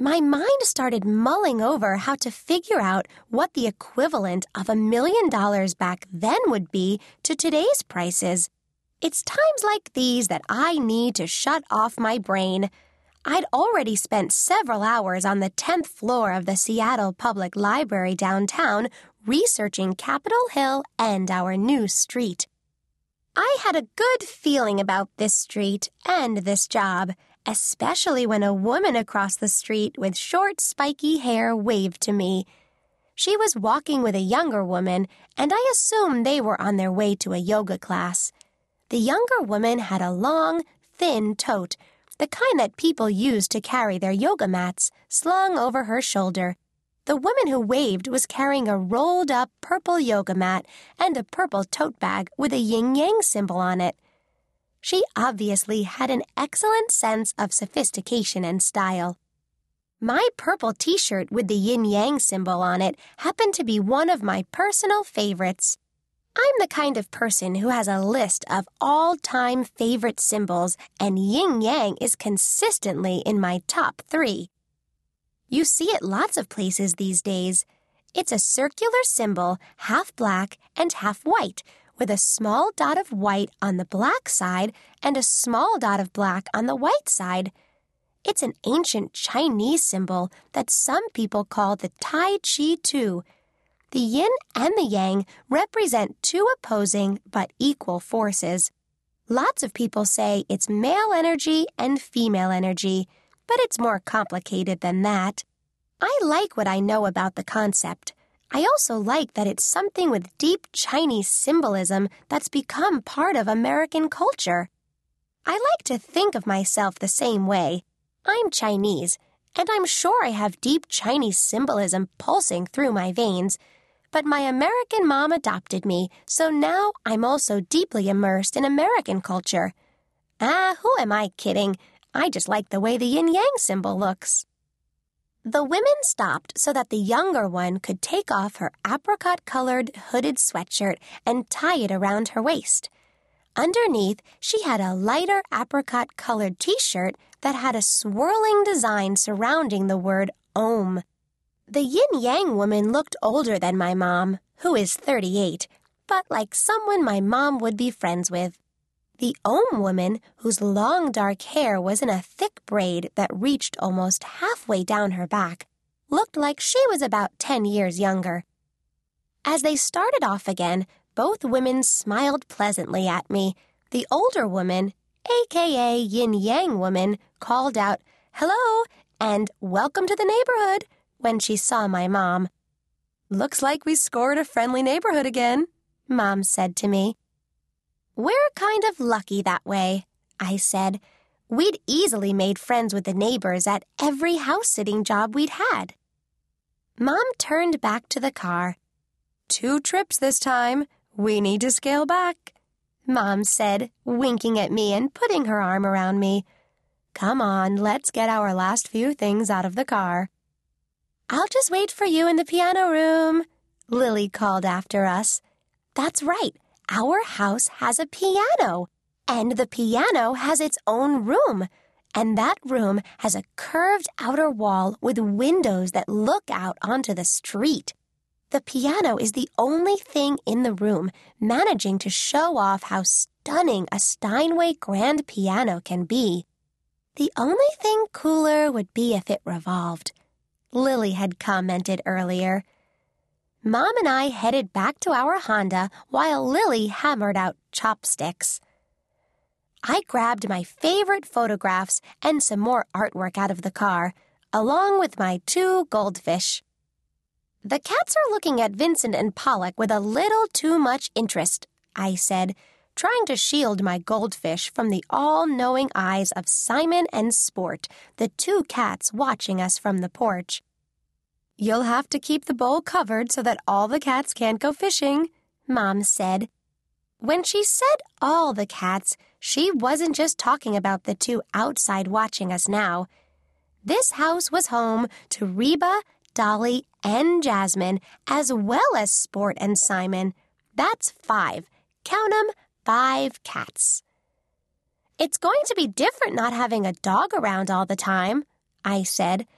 my mind started mulling over how to figure out what the equivalent of a million dollars back then would be to today's prices. It's times like these that I need to shut off my brain. I'd already spent several hours on the 10th floor of the Seattle Public Library downtown researching Capitol Hill and our new street. I had a good feeling about this street and this job especially when a woman across the street with short, spiky hair waved to me. She was walking with a younger woman, and I assumed they were on their way to a yoga class. The younger woman had a long, thin tote, the kind that people use to carry their yoga mats, slung over her shoulder. The woman who waved was carrying a rolled up purple yoga mat and a purple tote bag with a yin yang symbol on it. She obviously had an excellent sense of sophistication and style. My purple t shirt with the yin yang symbol on it happened to be one of my personal favorites. I'm the kind of person who has a list of all time favorite symbols, and yin yang is consistently in my top three. You see it lots of places these days. It's a circular symbol, half black and half white, with a small dot of white on the black side and a small dot of black on the white side. It's an ancient Chinese symbol that some people call the Tai Chi Tu. The yin and the yang represent two opposing but equal forces. Lots of people say it's male energy and female energy, but it's more complicated than that. I like what I know about the concept. I also like that it's something with deep Chinese symbolism that's become part of American culture. I like to think of myself the same way. I'm Chinese, and I'm sure I have deep Chinese symbolism pulsing through my veins. But my American mom adopted me, so now I'm also deeply immersed in American culture. Ah, who am I kidding? I just like the way the yin yang symbol looks. The women stopped so that the younger one could take off her apricot colored hooded sweatshirt and tie it around her waist. Underneath, she had a lighter apricot colored t shirt that had a swirling design surrounding the word Om. The yin yang woman looked older than my mom, who is 38, but like someone my mom would be friends with. The Om woman, whose long dark hair was in a thick braid that reached almost halfway down her back, looked like she was about ten years younger. As they started off again, both women smiled pleasantly at me. The older woman, aka Yin Yang woman, called out, Hello, and welcome to the neighborhood, when she saw my mom. Looks like we scored a friendly neighborhood again, Mom said to me. We're kind of lucky that way, I said. We'd easily made friends with the neighbors at every house sitting job we'd had. Mom turned back to the car. Two trips this time. We need to scale back, Mom said, winking at me and putting her arm around me. Come on, let's get our last few things out of the car. I'll just wait for you in the piano room, Lily called after us. That's right. Our house has a piano, and the piano has its own room. And that room has a curved outer wall with windows that look out onto the street. The piano is the only thing in the room managing to show off how stunning a Steinway grand piano can be. The only thing cooler would be if it revolved. Lily had commented earlier. Mom and I headed back to our Honda while Lily hammered out chopsticks. I grabbed my favorite photographs and some more artwork out of the car, along with my two goldfish. The cats are looking at Vincent and Pollock with a little too much interest, I said, trying to shield my goldfish from the all knowing eyes of Simon and Sport, the two cats watching us from the porch. You'll have to keep the bowl covered so that all the cats can't go fishing, Mom said. When she said all the cats, she wasn't just talking about the two outside watching us now. This house was home to Reba, Dolly, and Jasmine, as well as Sport and Simon. That's five. Count 'em, five cats. It's going to be different not having a dog around all the time, I said